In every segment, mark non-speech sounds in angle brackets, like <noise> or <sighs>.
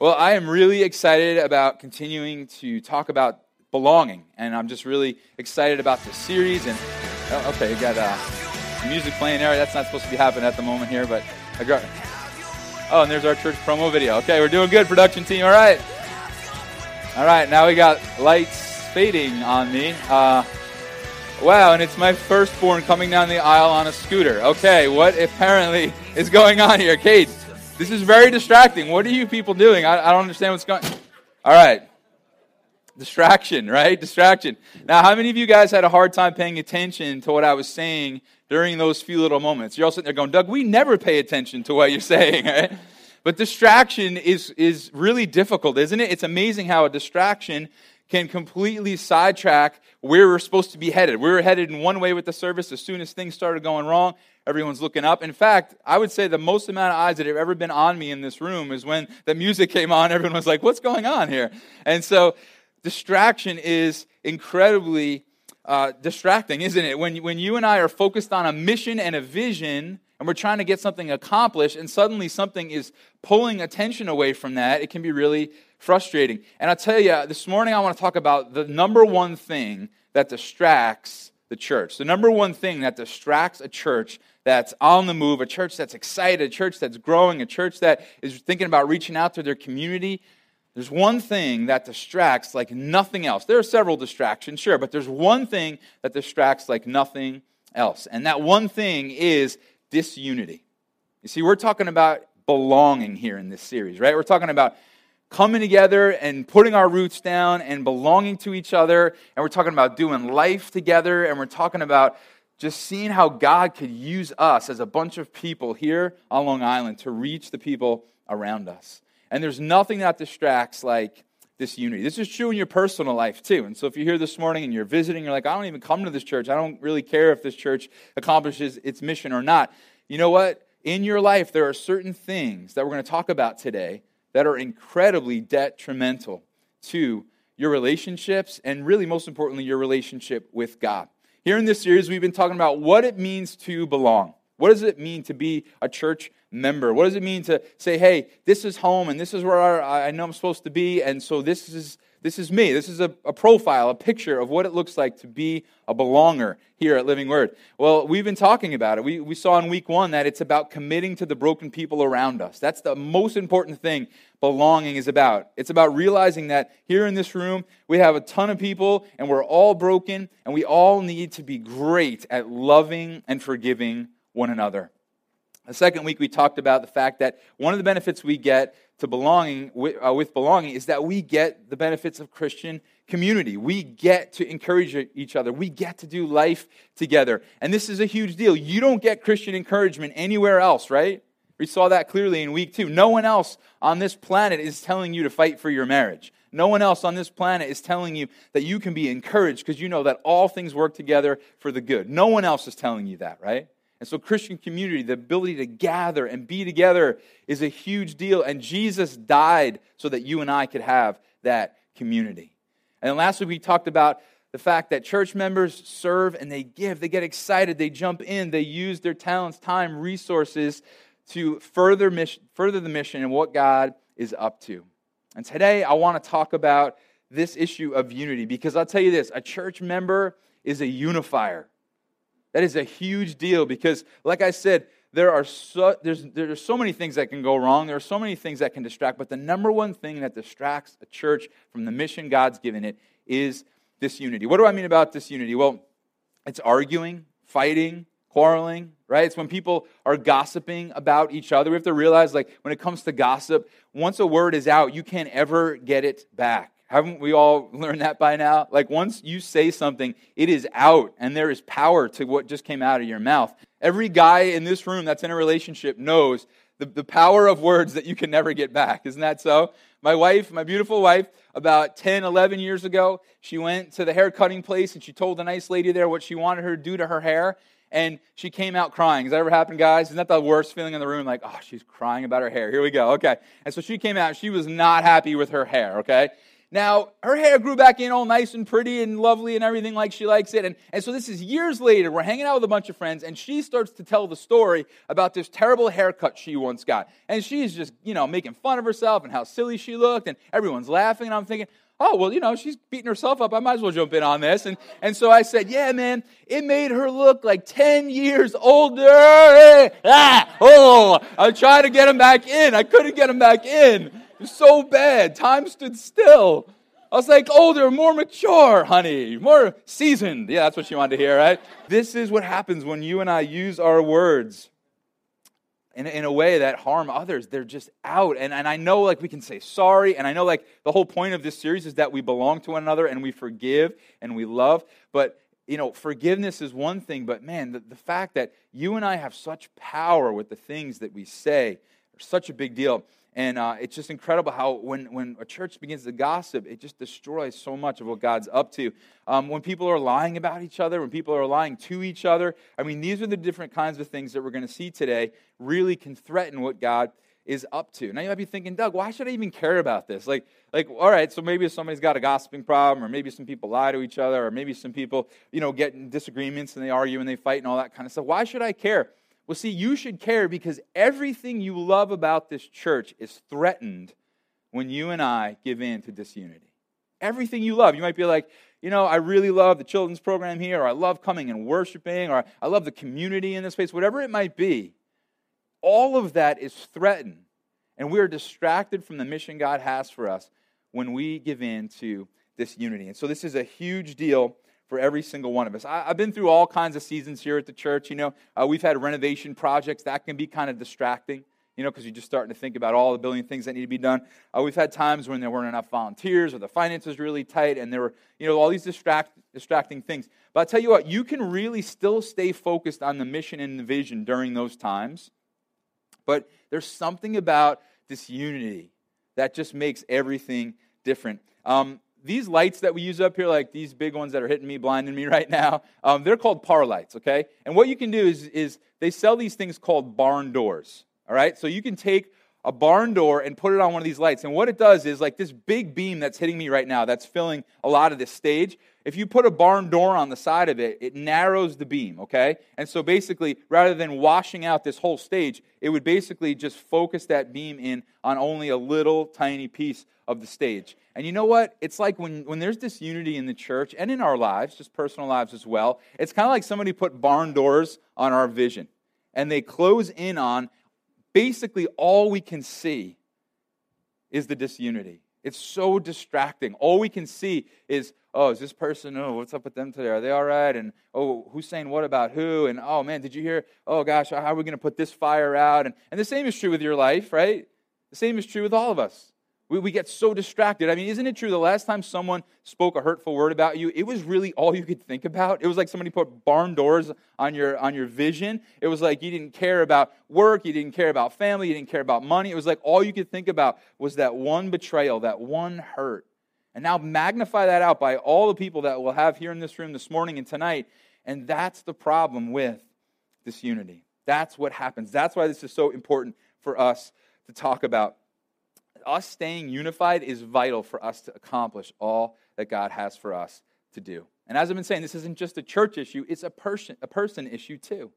Well, I am really excited about continuing to talk about belonging, and I'm just really excited about this series. And oh, okay, you got uh, music playing there. That's not supposed to be happening at the moment here, but I got. Oh, and there's our church promo video. Okay, we're doing good, production team. All right, all right. Now we got lights fading on me. Uh, wow, and it's my firstborn coming down the aisle on a scooter. Okay, what apparently <laughs> is going on here, Kate? This is very distracting. What are you people doing? I, I don't understand what's going All right. Distraction, right? Distraction. Now, how many of you guys had a hard time paying attention to what I was saying during those few little moments? You're all sitting there going, Doug, we never pay attention to what you're <laughs> saying, right? But distraction is, is really difficult, isn't it? It's amazing how a distraction can completely sidetrack where we're supposed to be headed. We were headed in one way with the service. As soon as things started going wrong, everyone's looking up. In fact, I would say the most amount of eyes that have ever been on me in this room is when the music came on, <laughs> everyone was like, what's going on here? And so distraction is incredibly uh, distracting, isn't it? When, when you and I are focused on a mission and a vision, and we're trying to get something accomplished, and suddenly something is pulling attention away from that, it can be really frustrating. And I'll tell you, this morning I want to talk about the number one thing that distracts the church. The number one thing that distracts a church that's on the move, a church that's excited, a church that's growing, a church that is thinking about reaching out to their community. There's one thing that distracts like nothing else. There are several distractions, sure, but there's one thing that distracts like nothing else. And that one thing is disunity. You see, we're talking about belonging here in this series, right? We're talking about coming together and putting our roots down and belonging to each other. And we're talking about doing life together. And we're talking about just seeing how God could use us as a bunch of people here on Long Island to reach the people around us. And there's nothing that distracts like this unity. This is true in your personal life too. And so if you're here this morning and you're visiting, you're like, I don't even come to this church. I don't really care if this church accomplishes its mission or not. You know what? In your life, there are certain things that we're going to talk about today that are incredibly detrimental to your relationships and really, most importantly, your relationship with God. Here in this series, we've been talking about what it means to belong. What does it mean to be a church member? What does it mean to say, hey, this is home and this is where I know I'm supposed to be, and so this is this is me. This is a, a, profile, a picture of what it looks like to be a belonger here at Living Word. Well, we've been talking about it. We, we saw in week one that it's about committing to the broken people around us. That's the most important thing belonging is about. It's about realizing that here in this room, we have a ton of people and we're all broken and we all need to be great at loving and forgiving one another. The second week, we talked about the fact that one of the benefits we get to belonging with, uh, with, belonging is that we get the benefits of Christian community. We get to encourage each other. We get to do life together. And this is a huge deal. You don't get Christian encouragement anywhere else, right? We saw that clearly in week two. No one else on this planet is telling you to fight for your marriage. No one else on this planet is telling you that you can be encouraged because you know that all things work together for the good. No one else is telling you that, right? And so, Christian community, the ability to gather and be together is a huge deal. And Jesus died so that you and I could have that community. And last week, we talked about the fact that church members serve and they give, they get excited, they jump in, they use their talents, time, resources to further, mission, further the mission and what God is up to. And today, I want to talk about this issue of unity because I'll tell you this a church member is a unifier. That is a huge deal because, like I said, there are so, there's, there are so many things that can go wrong. There are so many things that can distract. But the number one thing that distracts a church from the mission God's given it is disunity. What do I mean about disunity? Well, it's arguing, fighting, quarreling, right? It's when people are gossiping about each other. We have to realize, like, when it comes to gossip, once a word is out, you can't ever get it back. Haven't we all <laughs> learned that by now? Like, once you say something, it is out, and there is power to what just came out of your mouth. Every guy in this room that's in a relationship knows the, the power of words that you can never get back. Isn't that so? My wife, my beautiful wife, about 10, 11 years ago, she went to the hair cutting place and she told the nice lady there what she wanted her to do to her hair and she came out crying. Has that ever happened, guys? Isn't that the worst feeling in the room? Like, oh, she's crying about her hair. Here we go. Okay. And so she came out. She was not happy with her hair, okay? Now, her hair grew back in all nice and pretty and lovely and everything like she likes it. And, and so this is years later. We're hanging out with a bunch of friends, and she starts to tell the story about this terrible haircut she once got. And she's just, you know, making fun of herself and how silly she looked, and everyone's laughing. And I'm thinking, oh, well, you know, she's beating herself up. I might as well jump in on this. And, and so I said, yeah, man, it made her look like 10 years older. Ah, oh, I tried to get him back in. I couldn't get him back in so bad. Time stood still. I was like, oh, older, more mature, honey, more seasoned. Yeah, that's what she wanted to hear, right? This is what happens when you and I use our words in, in a way that harm others. They're just out. And, and I know, like, we can say sorry. And I know, like, the whole point of this series is that we belong to one another and we forgive and we love. But, you know, forgiveness is one thing. But, man, the, the fact that you and I have such power with the things that we say are such a big deal. And uh, it's just incredible how when, when a church begins to gossip, it just destroys so much of what God's up to. Um, when people are lying about each other, when people are lying to each other, I mean, these are the different kinds of things that we're going to see today really can threaten what God is up to. Now you might be thinking, Doug, why should I even care about this? Like, like, all right, so maybe somebody's got a gossiping problem, or maybe some people lie to each other, or maybe some people, you know, get in disagreements and they argue and they fight and all that kind of stuff. Why should I care? Well, see, you should care because everything you love about this church is threatened when you and I give in to disunity. Everything you love. You might be like, you know, I really love the children's program here, or I love coming and worshiping, or I love the community in this place, whatever it might be. All of that is threatened. And we are distracted from the mission God has for us when we give in to this unity. And so this is a huge deal for every single one of us. I, have been through all kinds of seasons here at the church. You know, uh, we've had renovation projects that can be kind of distracting. You know, because you're just starting to think about all the billion things that need to be done. Uh, we've had times when there weren't enough volunteers or the finances really tight, and there were, you know, all these distract, distracting things. But I'll tell you what, you can really still stay focused on the mission and the vision during those times. But there's something about this unity that just makes everything different. Um, these lights that we use up here, like these big ones that are hitting me, blinding me <laughs> right now, um, they're called par lights, okay? And what you can do is, is they sell these things called barn doors, all right? So you can take a barn door and put it on one of these lights. And what it does is, like this big beam that's hitting me right now, that's filling a lot of this stage, if you put a barn door on the side of it, it narrows the beam, okay? And so basically, rather than washing out this whole stage, it would basically just focus that beam in on only a little tiny piece of the stage. And you know what? It's like when, when there's this unity in the church and in our lives, just personal lives as well, it's kind of like somebody put barn doors on our vision. And they close in on basically all we can see is the disunity. It's so distracting. All we can see is, oh, is this person, oh, what's up with them today? Are they all right? And, oh, who's saying what about who? And, oh, man, did you hear? Oh, gosh, how are we going to put this fire out? And, and the same is true with your life, right? The same is true with all of us. We, we get so distracted. I mean, isn't it true the last time someone spoke a hurtful word about you, it was really all you could think about? It was like somebody put barn doors on your, on your vision. It was like you didn't care about work, you didn't care about family, you didn't care about money. It was like all you could think about was that one betrayal, that one hurt. And now magnify that out by all the people that we'll have here in this room this morning and tonight. And that's the problem with this unity. That's what happens. That's why this is so important for us to talk about us staying unified is vital for us to accomplish all that God has for us to do. And as I've been saying, this isn't just a church issue, it's a person, a person issue too.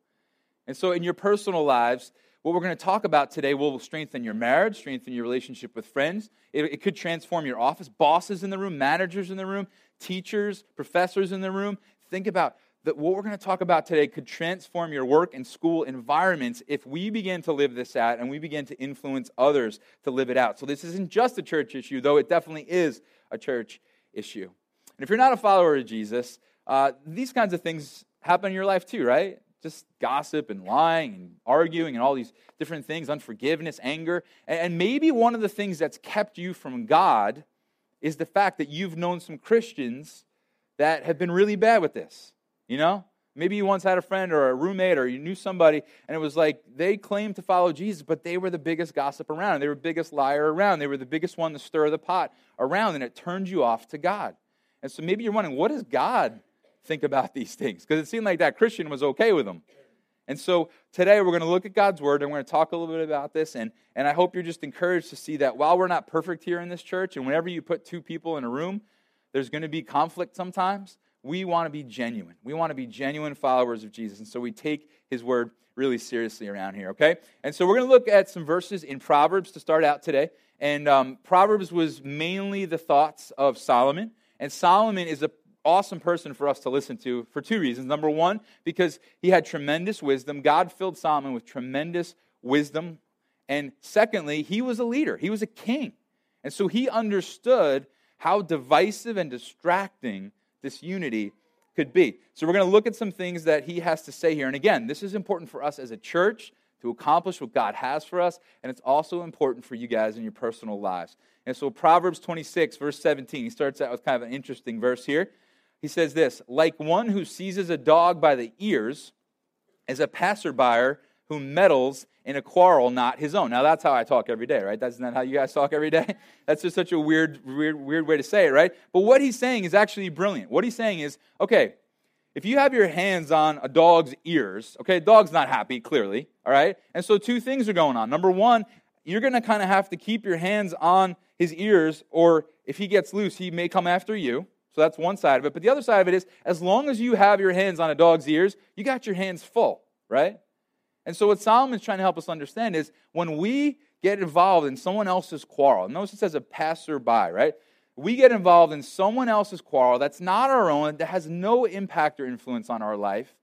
And so in your personal lives, what we're going to talk about today will strengthen your marriage, strengthen your relationship with friends. It, it, could transform your office, bosses in the room, managers in the room, teachers, professors in the room. Think about that what we're going to talk about today could transform your work and school environments if we begin to live this out and we begin to influence others to live it out. So, this isn't just a church issue, though it definitely is a church issue. And if you're not a follower of Jesus, uh, these kinds of things happen in your life too, right? Just gossip and lying and arguing and all these different things, unforgiveness, anger. And maybe one of the things that's kept you from God is the fact that you've known some Christians that have been really bad with this. You know? Maybe you once had a friend or a roommate or you knew somebody and it was like they claimed to follow Jesus, but they were the biggest gossip around. They were the biggest liar around. They were the biggest one to stir the pot around and it turned you off to God. And so maybe you're wondering, what does God think about <laughs> these things? Because it seemed like that Christian was okay with them. And so today we're going to look at God's word and we're going to talk a little bit about this. And, and I hope you're just encouraged to see that while we're not perfect here in this church, and whenever you put two people in a room, there's going to be conflict sometimes. We want to be genuine. We want to be genuine followers of Jesus. And so we take his word really seriously around here, okay? And so we're going to look at some verses in Proverbs to start out today. And um, Proverbs was mainly the thoughts of Solomon. And Solomon is an awesome person for us to listen to for two reasons. Number one, because he had tremendous wisdom. God filled Solomon with tremendous wisdom. And secondly, he was a leader, he was a king. And so he understood how divisive and distracting this unity could be. So we're going to look at some things that he has to say here. And again, this is important for us as a church to accomplish what God has for us, and it's also important for you guys in your personal lives. And so Proverbs 26, verse 17, he starts out with kind of an interesting verse here. He says this Like one who seizes a dog by the ears, as a passerby who meddles in a quarrel not his own. Now that's how I talk every day, right? That's not how you guys talk every day. <laughs> That's just such a weird, weird, weird way to say it, right? But what he's saying is actually brilliant. What he's saying is, okay, if you have your hands on a dog's ears, okay, dog's not happy, clearly, all right? And so two things are going on. Number one, you're gonna kind of have to keep your hands on his ears, or if he gets loose, he may come after you. So that's one side of it. But the other side of it is, as long as you have your hands on a dog's ears, you got your hands full, right? And so, what Solomon's trying to help us understand is when we get involved in someone else's quarrel, notice it says a passerby, right? We get involved in someone else's quarrel that's not our own, that has no impact or influence on our life,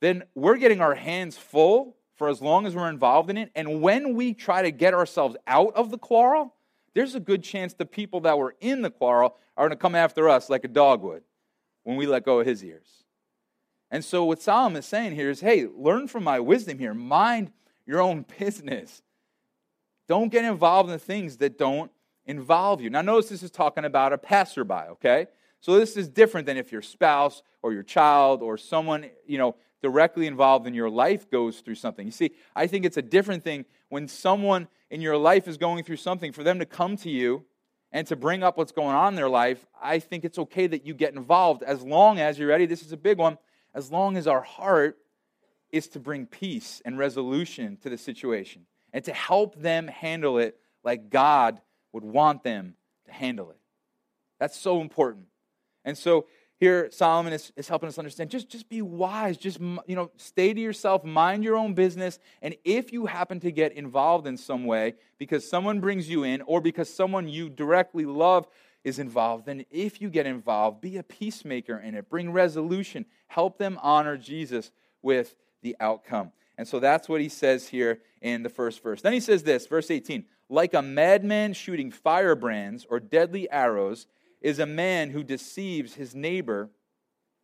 then we're getting our hands full for as long as we're involved in it. And when we try to get ourselves out of the quarrel, there's a good chance the people that were in the quarrel are going to come after us like a dog would when we let go of his ears. And so, what Solomon is saying here is hey, learn from my wisdom here. Mind your own <laughs> business. Don't get involved in things that don't involve you. Now, notice this is talking about a passerby, okay? So, this is different than if your spouse or your child or someone, you know, directly involved in your life goes through something. You see, I think it's a different thing when someone in your life is going through something, for them to come to you and to bring up what's going on in their life. I think it's okay that you get involved as long as you're ready. This is a big one as long as our heart is to bring peace and resolution to the situation and to help them handle it like God would want them to handle it. That's so important. And so here Solomon is, is helping us understand just, just be wise. Just you know, stay to yourself, mind your own business. And if you happen to get involved in some way because someone brings you in or because someone you directly love is involved, then if you get involved, be a peacemaker in it. Bring resolution. Help them honor Jesus with the outcome. And so that's what he says here in the first verse. Then he says this, verse 18 Like a madman shooting firebrands or deadly arrows is a man who deceives his neighbor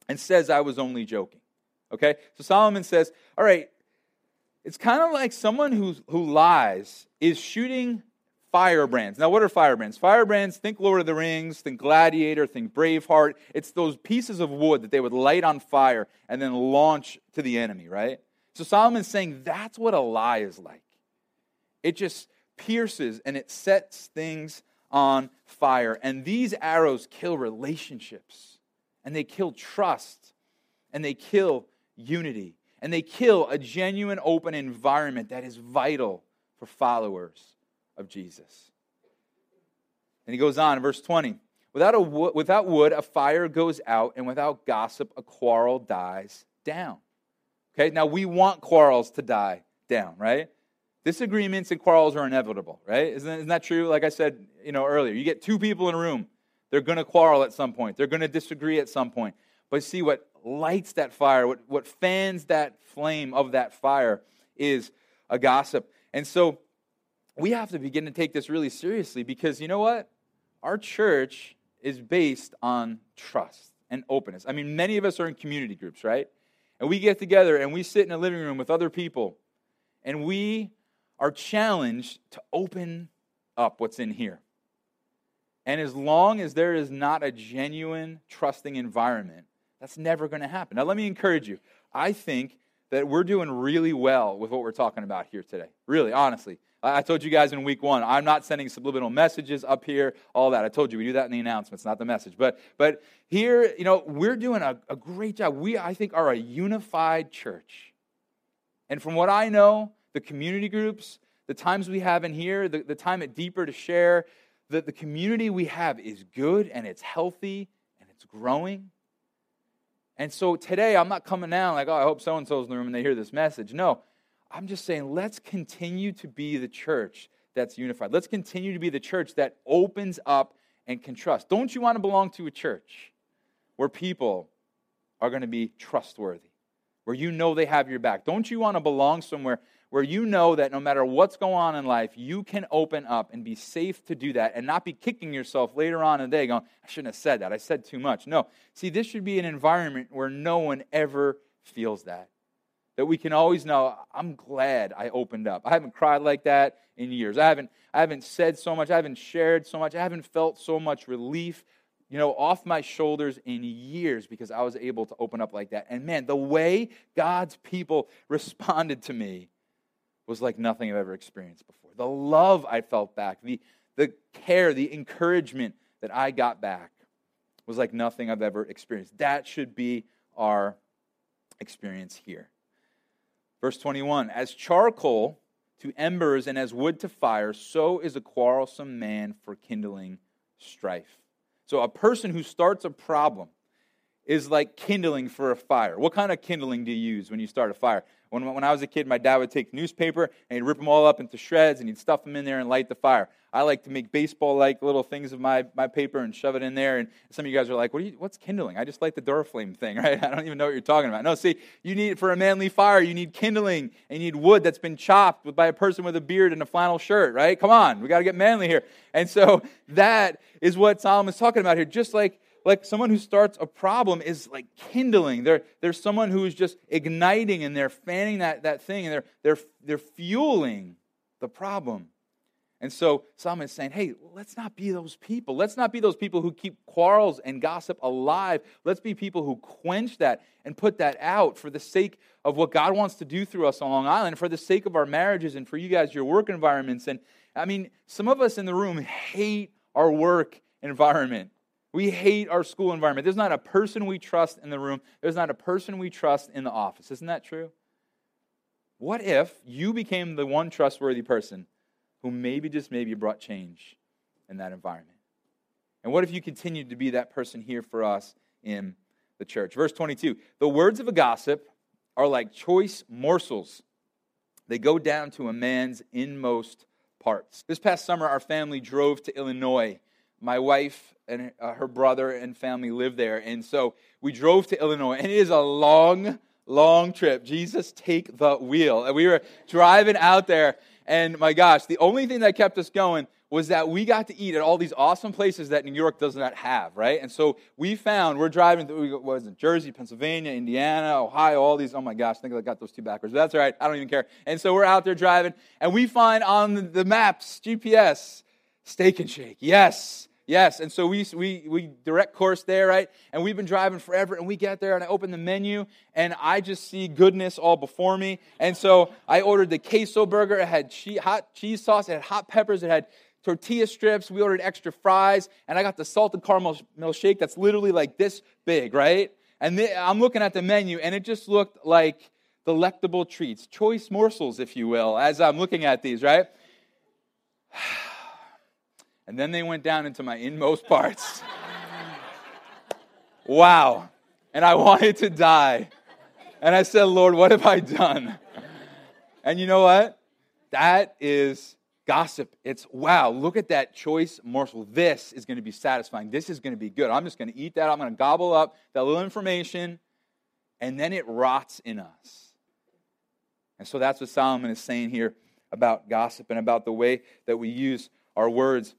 and says, I was only joking. Okay? So Solomon says, All right, it's kind of like someone who, who lies is shooting firebrands. Now, what are firebrands? Firebrands, think Lord of the Rings, think Gladiator, think Braveheart. It's those pieces of wood that they would light on fire and then launch to the enemy, right? So Solomon's saying that's what a lie is like. It just pierces and it sets things on fire. And these arrows kill relationships, and they kill trust, and they kill unity, and they kill a genuine open environment that is vital for followers of Jesus. And he goes on in verse 20 without, a wo- without wood, a fire goes out, and without gossip, a quarrel dies down. Okay, now we want quarrels to die down, right? Disagreements and quarrels are inevitable, right? Isn't, isn't that true? Like I said, you know, earlier, you get two people in a room, they're going to quarrel at some point. They're going to disagree at some point. But see, what lights that fire, what, what fans that flame of that fire is a gossip. And so we have to begin to take this really seriously because you know what? Our church is based on trust and openness. I mean, many of us are in community groups, right? And we get together and we sit in a living room with other people and we are challenged to open up what's in here. And as long as there is not a genuine, trusting environment, that's never going to happen. Now, let me encourage you. I think that we're doing really well with what we're talking about here today. Really, honestly. I told you guys in week one, I'm not sending subliminal messages up here, all that. I told you we do that in the announcements, not the message. But but here, you know, we're doing a, a great job. We, I think, are a unified church. And from what I know, the community groups, the times we have in here, the, the time at Deeper to share, that the community we have is good and it's healthy and it's growing. And so today, I'm not coming down like, oh, I hope so and so's in the room and they hear this message. No, I'm just saying, let's continue to be the church that's unified. Let's continue to be the church that opens up and can trust. Don't you want to belong to a church where people are going to be trustworthy, where you know they have your back? Don't you want to belong somewhere where you know that no matter what's going on in life, you can open up and be safe to do that and not be kicking yourself later on in the day going, I shouldn't have said that. I said too much. No. See, this should be an environment where no one ever feels that. That we can always know, I'm glad I opened up. I haven't cried like that in years. I haven't, I haven't said so much. I haven't shared so much. I haven't felt so much relief, you know, off my shoulders in years because I was able to open up like that. And man, the way God's people <laughs> responded to me was like nothing I've ever experienced before. The love I felt back, the, the care, the encouragement that I got back was like nothing I've ever experienced. That should be our experience here. Verse 21 As charcoal to embers and as wood to fire, so is a quarrelsome man for kindling strife. So a person who starts a problem is like kindling for a fire. What kind of kindling do you use when you start a fire? When, when I was a kid, my dad would take newspaper and he'd rip them all up into shreds and he'd stuff them in there and light the fire. I like to make baseball like little things of my, my paper and shove it in there. And some of you guys are like, what you, what's kindling? I just like the Duraflame thing, <laughs> right? I don't even know what you're talking about. No, see, you need, it for a manly fire, you need kindling and you need wood that's been chopped by a person with a beard and a flannel shirt, right? Come on, we got to get manly here. And so that is what Solomon's talking about here. Just like like someone who starts a problem is like kindling. They're, they're someone who is just igniting and they're fanning that, that thing and they're, they're, they're fueling the problem. And so Solomon is saying, hey, let's not be those people. Let's not be those people who keep quarrels and gossip alive. Let's be people who quench that and put that out for the sake of what God wants to do through us on Long Island, for the sake of our marriages and for you guys, your work environments. And I mean, some of us in the room hate our work environment. We hate our school environment. There's not a person we trust in the room, there's not a person we trust in the office. Isn't that true? What if you became the one trustworthy person who maybe, just maybe, brought change in that environment? And what if you continued to be that person here for us in the church? Verse 22 The words of a gossip are like choice morsels, they go down to a man's inmost parts. This past summer, our family drove to Illinois my wife and uh, her brother and family live there. And so we drove to Illinois, and it is a long, long trip. Jesus, take the wheel. And we were driving out there, and my gosh, the only thing that kept us going was that we got to eat at all these awesome places that New York does not have, right? And so we found, we're driving through, what was it, Jersey, Pennsylvania, Indiana, Ohio, all these, oh my gosh, I think I got those two backwards, but that's all right, I don't even care. And so we're out there driving, and we find on the maps, GPS, Steak and Shake, yes. Yes, and so we, we, we direct course there, right? And we've been driving forever, and we get there, and I open the menu, and I just see goodness all before me. And so I ordered the queso burger. It had cheese, hot cheese sauce, it had hot peppers, it had tortilla strips. We ordered extra fries, and I got the salted caramel shake that's literally like this big, right? And I'm looking at the menu, and it just looked like delectable treats, choice morsels, if you will, as I'm looking at these, right? <sighs> And then they went down into my inmost parts. wow. And I wanted to die. And I said, Lord, what have I done? And you know what? That is gossip. It's wow, look at that choice morsel. This is going to be satisfying. This is going to be good. I'm just going to eat that. I'm going to gobble up that little information, and then it rots in us. And so that's what Solomon is saying here about gossip and about the way that we use our words.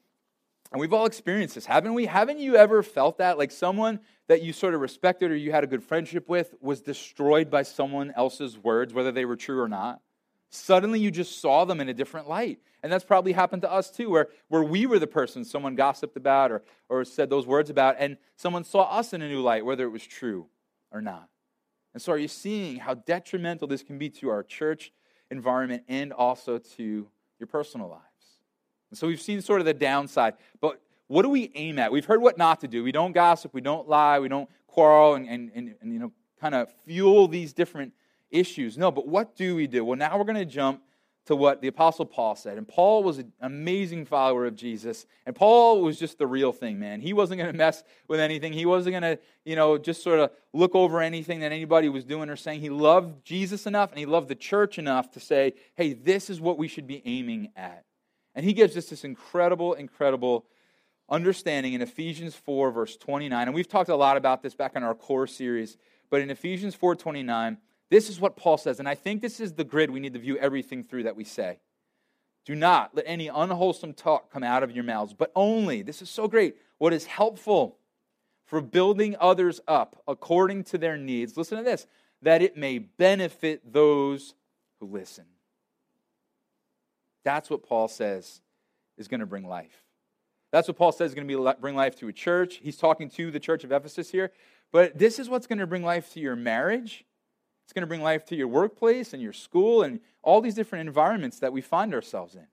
And we've all experienced this, haven't we? Haven't you ever felt that? Like someone that you sort of respected or you had a good friendship with was destroyed by someone else's words, whether they were true or not? Suddenly you just saw them in a different light. And that's probably happened to us too, where, where we were the person someone gossiped about or, or said those words about, and someone saw us in a new light, whether it was true or not. And so, are you seeing how detrimental this can be to our church environment and also to your personal life? So we've seen sort of the downside. But what do we aim at? We've heard what not to do. We don't gossip, we don't lie, we don't quarrel, and, and, and, and you know, kind of fuel these different issues. No, but what do we do? Well, now we're going to jump to what the Apostle Paul said. And Paul was an amazing follower of Jesus. And Paul was just the real thing, man. He wasn't going to mess with anything. He wasn't going to, you know, just sort of look over anything that anybody was doing or saying. He loved Jesus enough and he loved the church enough to say, hey, this is what we should be aiming at. And he gives us this incredible, incredible understanding in Ephesians 4, verse 29. And we've talked a lot about this back in our core series. But in Ephesians 4, 29, this is what Paul says, and I think this is the grid we need to view everything through that we say. Do not let any unwholesome talk come out of your mouths, but only, this is so great, what is helpful for building others up according to their needs. Listen to this that it may benefit those who listen. That's what Paul says is going to bring life. That's what Paul says is going to be, bring life to a church. He's talking to the church of Ephesus here. But this is what's going to bring life to your marriage. It's going to bring life to your workplace and your school and all these different environments that we find ourselves in.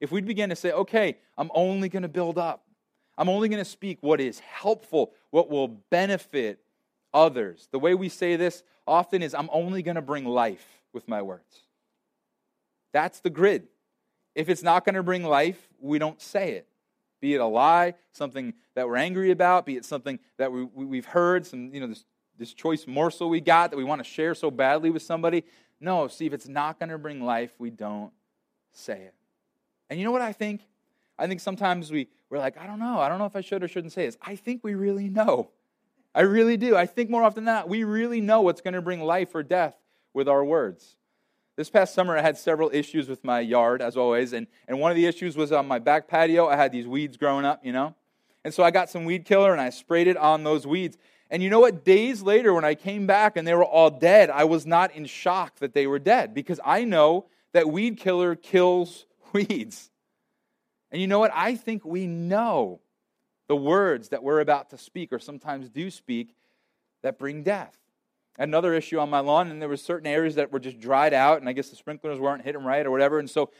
If we begin to say, okay, I'm only going to build up, I'm only going to speak what is helpful, what will benefit others. The way we say this often is, I'm only going to bring life with my words. That's the grid. If it's not going to bring life, we don't say it. Be it a lie, something that we're angry about, be it something that we, we, have heard, some, you know, this this choice morsel we got that we want to share so badly with somebody. No, see, if it's not going to bring life, we don't say it. And you know what I think? I think sometimes we, we're like, I don't know. I don't know if I should or shouldn't say this. I think we really know. I really do. I think more often than not, we really know what's going to bring life or death with our words. This past summer, I had several issues with my yard, as always. And, and one of the issues was on my back patio. I had these weeds growing up, you know. And so I got some weed killer and I sprayed it on those weeds. And you know what? Days later, when I came back and they were all dead, I was not in shock that they were dead because I know that weed killer kills <laughs> weeds. And you know what? I think we know the words that we're about to speak or sometimes do speak that bring death. Another issue on my lawn, and there were certain areas that were just dried out, and I guess the sprinklers weren't hitting right or whatever. And so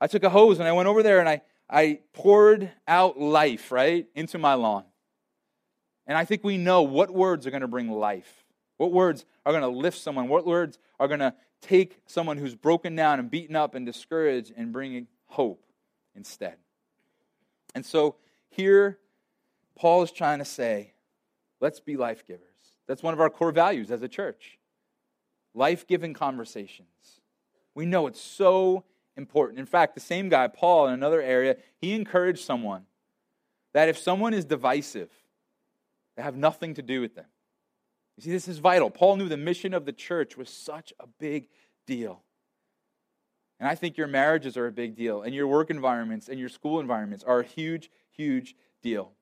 I took a hose and I went over there and I, I poured out life, right, into my lawn. And I think we know what words are going to bring life. What words are going to lift someone? What words are going to take someone who's broken down and beaten up and discouraged and bring hope instead? And so here, Paul is trying to say, let's be life givers. That's one of our core values as a church life giving conversations. We know it's so important. In fact, the same guy, Paul, in another area, he encouraged someone that if someone is divisive, they have nothing to do with them. You see, this is vital. Paul knew the mission of the church was such a big deal. And I think your marriages are a big deal, and your work environments and your school environments are a huge, huge deal.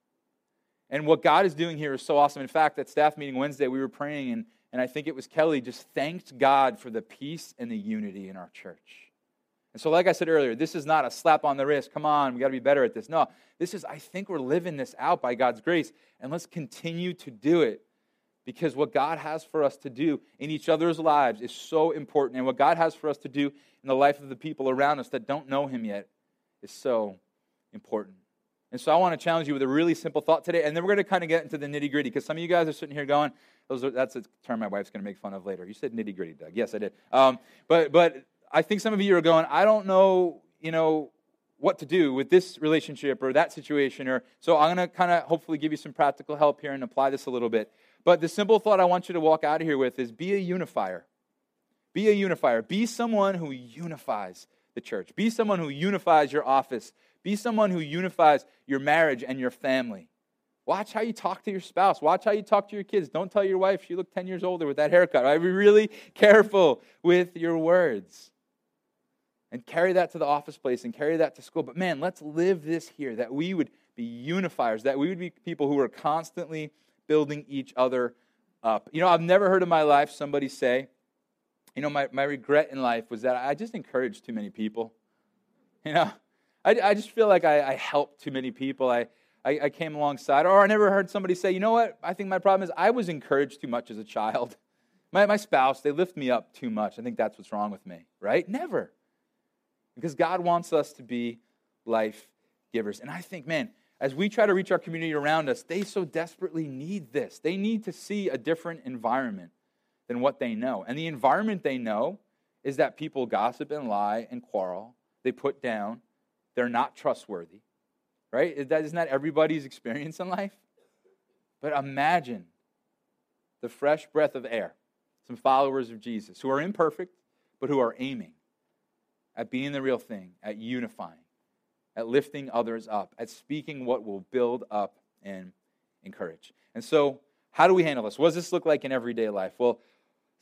And what God is doing here is so awesome. In fact, at staff meeting Wednesday, we were praying, and, and I think it was Kelly just thanked God for the peace and the unity in our church. And so, like I said earlier, this is not a slap on the wrist. Come on, we got to be better at this. No, this is, I think we're living this out by God's grace, and let's continue to do it because what God has for us to do in each other's lives is so important. And what God has for us to do in the life of the people around us that don't know Him yet is so important. And so I want to challenge you with a really simple thought today, and then we're going to kind of get into the nitty gritty because some of you guys are sitting here going, "Those are, that's a term my wife's going to make fun of later." You said nitty gritty, Doug. Yes, I did. Um, but but I think some of you are going, I don't know, you know, what to do with this relationship or that situation. Or so I'm going to kind of hopefully give you some practical help here and apply this a little bit. But the simple thought I want you to walk out of here with is be a unifier. Be a unifier. Be someone who unifies the church. Be someone who unifies your office. Be someone who unifies your marriage and your family. Watch how you talk to your spouse. Watch how you talk to your kids. Don't tell your wife she looked 10 years older with that haircut. Right? Be really careful with your words and carry that to the office place and carry that to school. But man, let's live this here that we would be unifiers, that we would be people who are constantly building each other up. You know, I've never heard in my life somebody say, you know, my, my regret in life was that I just encouraged too many people. <laughs> You know, I, I just feel like I, I helped too many people. I, I, I came alongside. Or I never heard somebody say, you know what, I think my problem is I was encouraged too much as a child. <laughs> My, my spouse, they lift me up too much. I think that's what's wrong with me, right? Never. Because God wants us to be life givers. And I think, man, as we try to reach our community around us, they so desperately need this. They need to see a different environment than what they know. And the environment they know is that people gossip and lie and quarrel. They put down. They're not trustworthy. Right? Isn't that everybody's experience in life? But imagine the fresh breath of air, some followers of Jesus who are imperfect, but who are aiming at being the real thing, at unifying, at lifting others up, at speaking what will build up and encourage. And so, how do we handle this? What does this look like in everyday life? Well,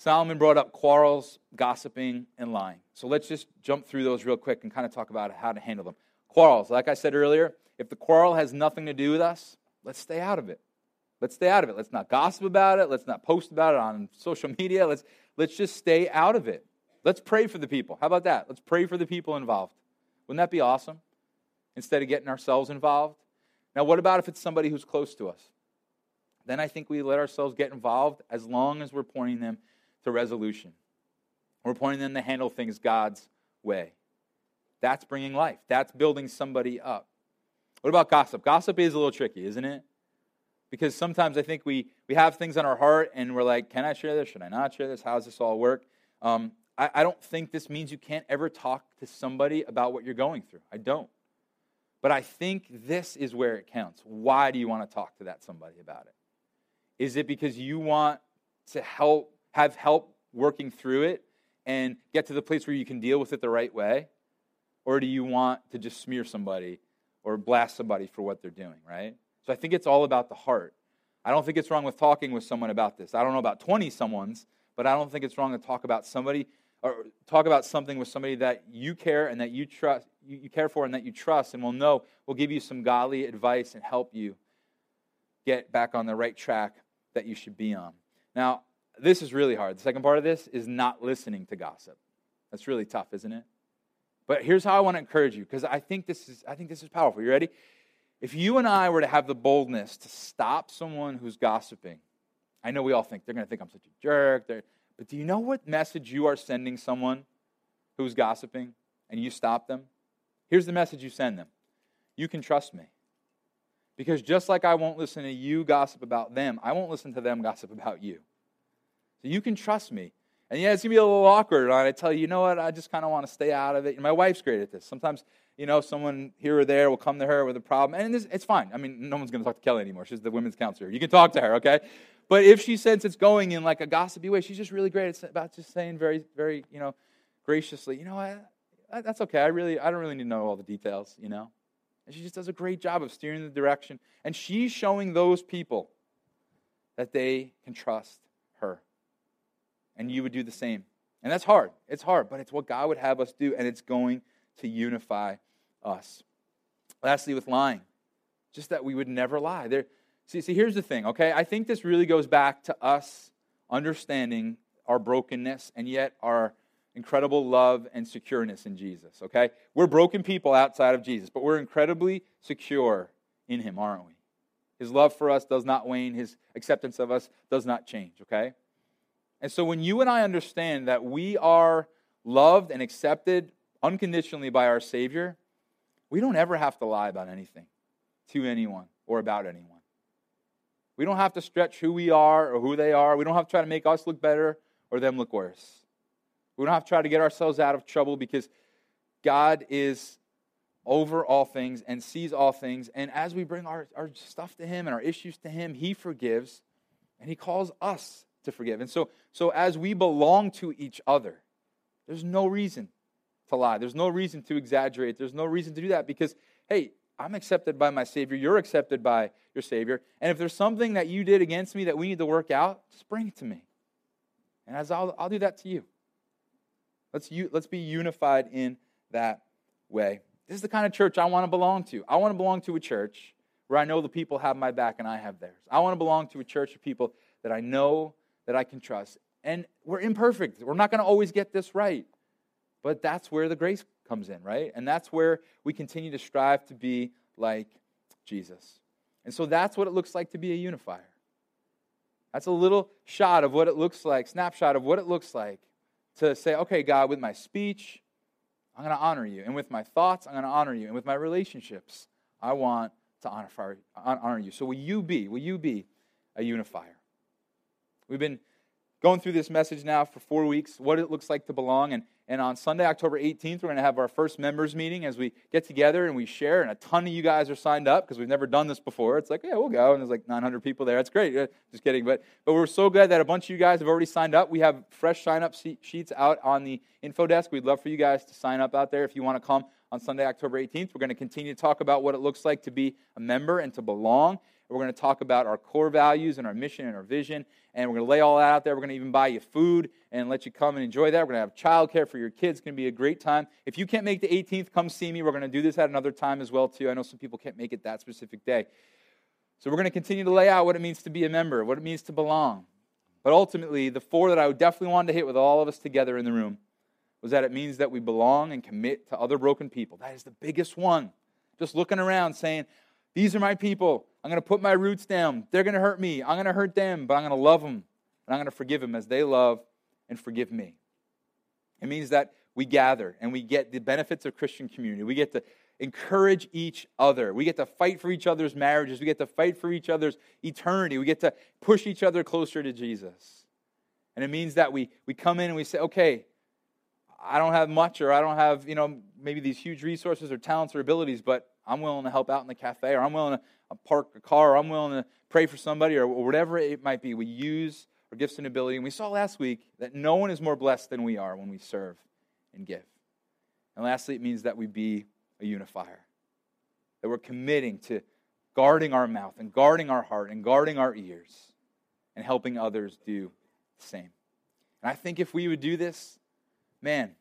Solomon brought up quarrels, gossiping, and lying. So let's just jump through those real quick and kind of talk about how to handle them. Quarrels, like I said earlier, if the quarrel has nothing to do with us, let's stay out of it. Let's stay out of it. Let's not gossip about it. Let's not post about it on social media. Let's, let's just stay out of it. Let's pray for the people. How about that? Let's pray for the people involved. Wouldn't that be awesome? Instead of getting ourselves involved. Now, what about if it's somebody who's close to us? Then I think we let ourselves get involved as long as we're pointing them to resolution. We're pointing them to handle things God's way. That's bringing life. That's building somebody up. What about gossip? Gossip is a little tricky, isn't it? Because sometimes I think we, we have things on our heart and we're like, can I share this? Should I not share this? How does this all work? Um, I, I don't think this means you can't ever talk to somebody about what you're going through. I don't. But I think this is where it counts. Why do you want to talk to that somebody about it? Is it because you want to help have help working through it and get to the place where you can deal with it the right way? Or do you want to just smear somebody or blast somebody for what they're doing, right? So I think it's all about the heart. I don't think it's wrong with talking with someone about this. I don't know about 20 someone's, but I don't think it's wrong to talk about somebody or talk about something with somebody that you care and that you trust you, you care for and that you trust and will know will give you some godly advice and help you get back on the right track that you should be on. Now, this is really hard. The second part of this is not listening to gossip. That's really tough, isn't it? But here's how I want to encourage you because I think this is I think this is powerful. You ready? If you and I were to have the boldness to stop someone who's gossiping, I know we all think they're going to think I'm such a jerk. But do you know what message you are sending someone who's gossiping and you stop them? Here's the message you send them You can trust me. Because just like I won't listen to you gossip about them, I won't listen to them gossip about you. So you can trust me. And yeah, it's to be a little awkward. And I tell you, you know what? I just kind of want to stay out of it. And my wife's great at this. Sometimes, you know, someone here or there will come to her with a problem. And it's fine. I mean, no one's to talk to Kelly anymore. She's the women's counselor. You can talk to her, okay? But if she senses it's going in like a gossipy way, she's just really great at about just saying very, very, you know, graciously, you know what? That's okay. I really, I don't really need to know all the details, you know? And she just does a great job of steering the direction. And she's showing those people that they can trust and you would do the same. And that's hard. It's hard, but it's what God would have us do, and it's going to unify us. Lastly, with lying, just that we would never lie. There, see, see, here's the thing, okay? I think this really goes back to us understanding our brokenness and yet our incredible love and secureness in Jesus, okay? We're broken people outside of Jesus, but we're incredibly secure in Him, aren't we? His love for us does not wane, His acceptance of us does not change, okay? And so when you and I understand that we are loved and accepted unconditionally by our Savior, we don't ever have to lie about anything to anyone or about anyone. We don't have to stretch who we are or who they are. We don't have to try to make us look better or them look worse. We don't have to try to get ourselves out of trouble because God is over all things and sees all things. And as we bring our, our stuff to Him and our issues to Him, He forgives and He calls us to forgive. And so, so as we belong to each other, there's no reason to lie. There's no reason to exaggerate. There's no reason to do that because, hey, I'm accepted by my Savior. You're accepted by your Savior. And if there's something that you did against me that we need to work out, just bring it to me. And as I'll, I'll do that to you. Let's, let's be unified in that way. This is the kind of church I want to belong to. I want to belong to a church where I know the people have my back and I have theirs. I want to belong to a church of people that I know that I can trust. And we're imperfect. We're not going to always get this right. But that's where the grace comes in, right? And that's where we continue to strive to be like Jesus. And so that's what it looks like to be a unifier. That's a little shot of what it looks like, snapshot of what it looks like to say, okay, God, with my speech, I'm going to honor you. And with my thoughts, I'm going to honor you. And with my relationships, I want to honor, you. So will you be, will you be a unifier? We've been going through this message now for four weeks, what it looks like to belong. And, and on Sunday, October 18th, we're going to have our first members meeting as we get together and we share. And a ton of you guys are signed up because we've never done this before. It's like, yeah, we'll go. And there's like 900 people there. That's great. Just kidding. But, but we're so glad that a bunch of you guys have already signed up. We have fresh sign up sheets out on the info desk. We'd love for you guys to sign up out there if you want to come on Sunday, October 18th. We're going to continue to talk about what it looks like to be a member and to belong. We're going to talk about our core values and our mission and our vision. And we're going to lay all that out there. We're going to even buy you food and let you come and enjoy that. We're going to have childcare for your kids. It's going to be a great time. If you can't make the 18th, come see me. We're going to do this at another time as well, too. I know some people can't make it that specific day. So we're going to continue to lay out what it means to be a member, what it means to belong. But ultimately, the four that I definitely wanted to hit with all of us together in the room was that it means that we belong and commit to other broken people. That is the biggest one. Just looking around saying, These are my people. I'm going to put my roots down. They're going to hurt me. I'm going to hurt them, but I'm going to love them. And I'm going to forgive them as they love and forgive me. It means that we gather and we get the benefits of Christian community. We get to encourage each other. We get to fight for each other's marriages. We get to fight for each other's eternity. We get to push each other closer to Jesus. And it means that we, we come in and we say, okay, I don't have much or I don't have, you know, maybe these huge resources or talents or abilities, but I'm willing to help out in the cafe or I'm willing to uh, park a car, or I'm willing to pray for somebody, or whatever it might be. We use our gifts and ability. And we saw last week that no one is more blessed than we are when we serve and give. And lastly, it means that we be a unifier, that we're committing to guarding our mouth and guarding our heart and guarding our ears and helping others do the same. And I think if we would do this, man,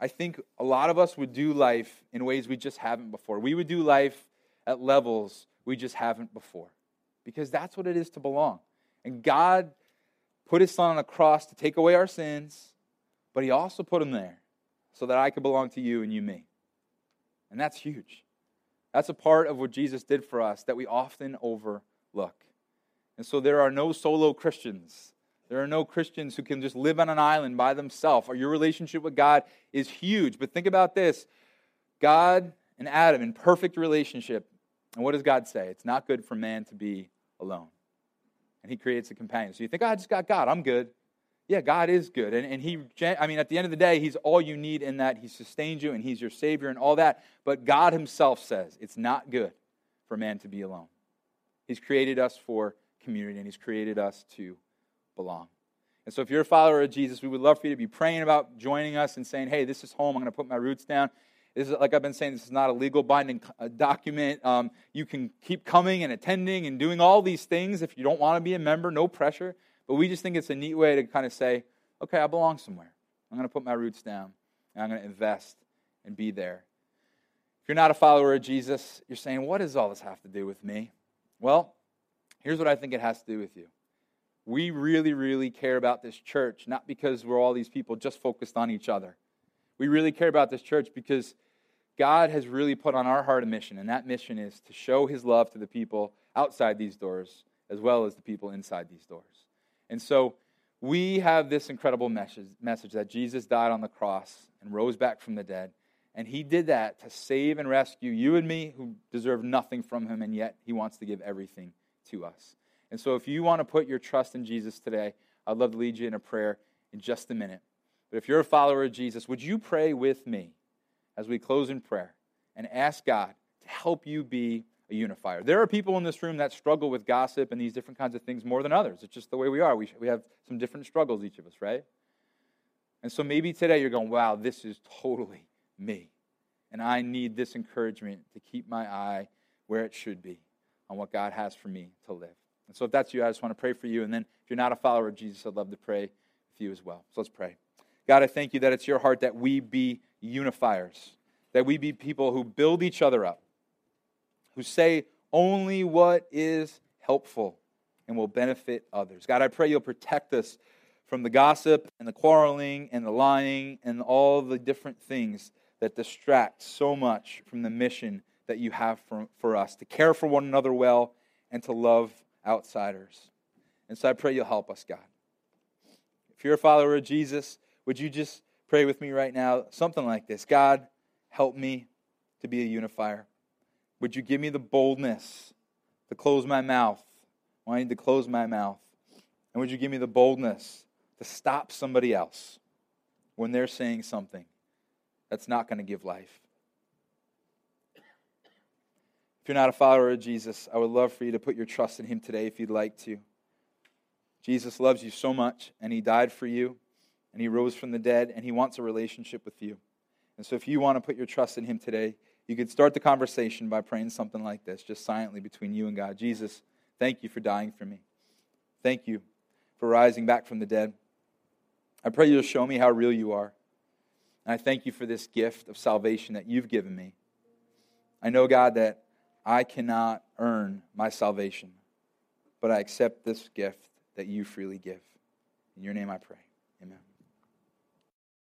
I think a lot of us would do life in ways we just haven't before. We would do life at levels we just haven't before. Because that's what it is to belong. And God put his son on a cross to take away our sins, but he also put him there so that I could belong to you and you me. And that's huge. That's a part of what Jesus did for us that we often overlook. And so there are no solo Christians. There are no Christians who can just live on an island by themselves. Or your relationship with God is huge. But think about this God and Adam in perfect relationship and what does God say? It's not good for man to be alone. And he creates a companion. So you think, oh, I just got God. I'm good. Yeah, God is good. And, and he, I mean, at the end of the day, he's all you need in that he sustains you and he's your Savior and all that. But God himself says it's not good for man to be alone. He's created us for community and he's created us to belong. And so if you're a follower of Jesus, we would love for you to be praying about joining us and saying, hey, this is home. I'm going to put my roots down. This is, like I've been saying, this is not a legal binding uh, document. Um, you can keep coming and attending and doing all these things if you don't want to be a member, no pressure. But we just think it's a neat way to kind of say, okay, I belong somewhere. I'm going to put my roots down and I'm going to invest and be there. If you're not a follower of Jesus, you're saying, what does all this have to do with me? Well, here's what I think it has to do with you. We really, really care about this church, not because we're all these people just focused on each other we really care about this church because God has really put on our heart a mission, and that mission is to show his love to the people outside these doors as well as the people inside these doors. And so we have this incredible message, message that Jesus died on the cross and rose back from the dead. And he did that to save and rescue you and me who deserve nothing from him, and yet he wants to give everything to us. And so if you want to put your trust in Jesus today, I'd love to lead you in a prayer in just a minute. But if you're a follower of Jesus, would you pray with me as we close in prayer and ask God to help you be a unifier? There are people in this room that struggle with gossip and these different kinds of things more than others. It's just the way we are. We, we have some different struggles, each of us, right? And so maybe today you're going, wow, this is totally me. And I need this encouragement to keep my eye where it should be on what God has for me to live. And so if that's you, I just want to pray for you. And then if you're not a follower of Jesus, I'd love to pray with you as well. So let's pray. God, I thank you that it's your heart that we be unifiers, that we be people who build each other up, who say only what is helpful and will benefit others. God, I pray you'll protect us from the gossip and the quarreling and the lying and all the different things that distract so much from the mission that you have for, for us to care for one another well and to love outsiders. And so I pray you'll help us, God. If you're a follower of Jesus, would you just pray with me right now? Something like this God, help me to be a unifier. Would you give me the boldness to close my mouth when I need to close my mouth? And would you give me the boldness to stop somebody else when they're saying something that's not going to give life. If you're not a follower of Jesus, I would love for you to put your trust in him today if you'd like to. Jesus loves you so much, and he died for you, and he rose from the dead, and he wants a relationship with you. And so if you want to put your trust in him today, you could start the conversation by praying something like this, just silently between you and God. Jesus, thank you for dying for me. Thank you for rising back from the dead. I pray you'll show me how real you are. And I thank you for this gift of salvation that you've given me. I know, God, that I cannot earn my salvation, but I accept this gift that you freely give. In your name I pray. Amen.